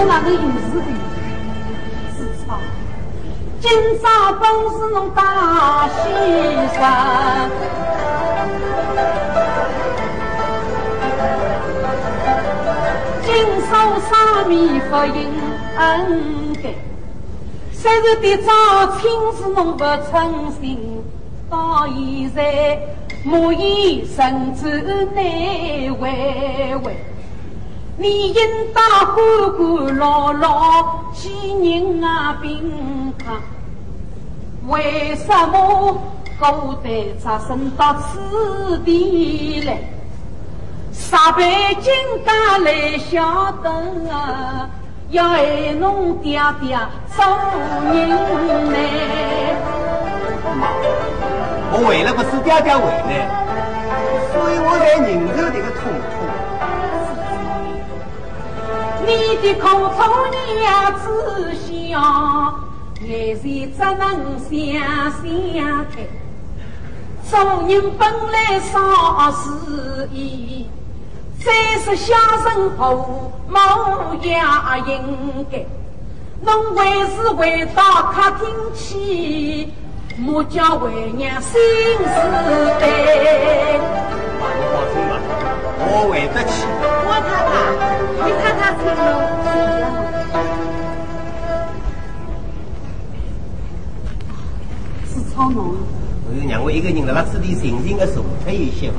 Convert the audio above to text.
我有？今朝本是侬大先生，今朝三米福恩德，昔日的早亲是侬不称心，到现在莫言神子难为为。你应当欢欢乐乐，几人啊病榻？为什么孤单出生到此地来？上辈金家来晓得啊，要爱侬爹爹做人难。妈，我为了不是爹爹回来，所以我才忍受这个痛苦。你的苦楚娘知晓，眼前只能想想开。做人本来少事意，再是相生父母也应该。侬还是回到客厅去，莫叫为娘心事。是超浓。我就让我一个人在，那处理心情的时候，有一些吧。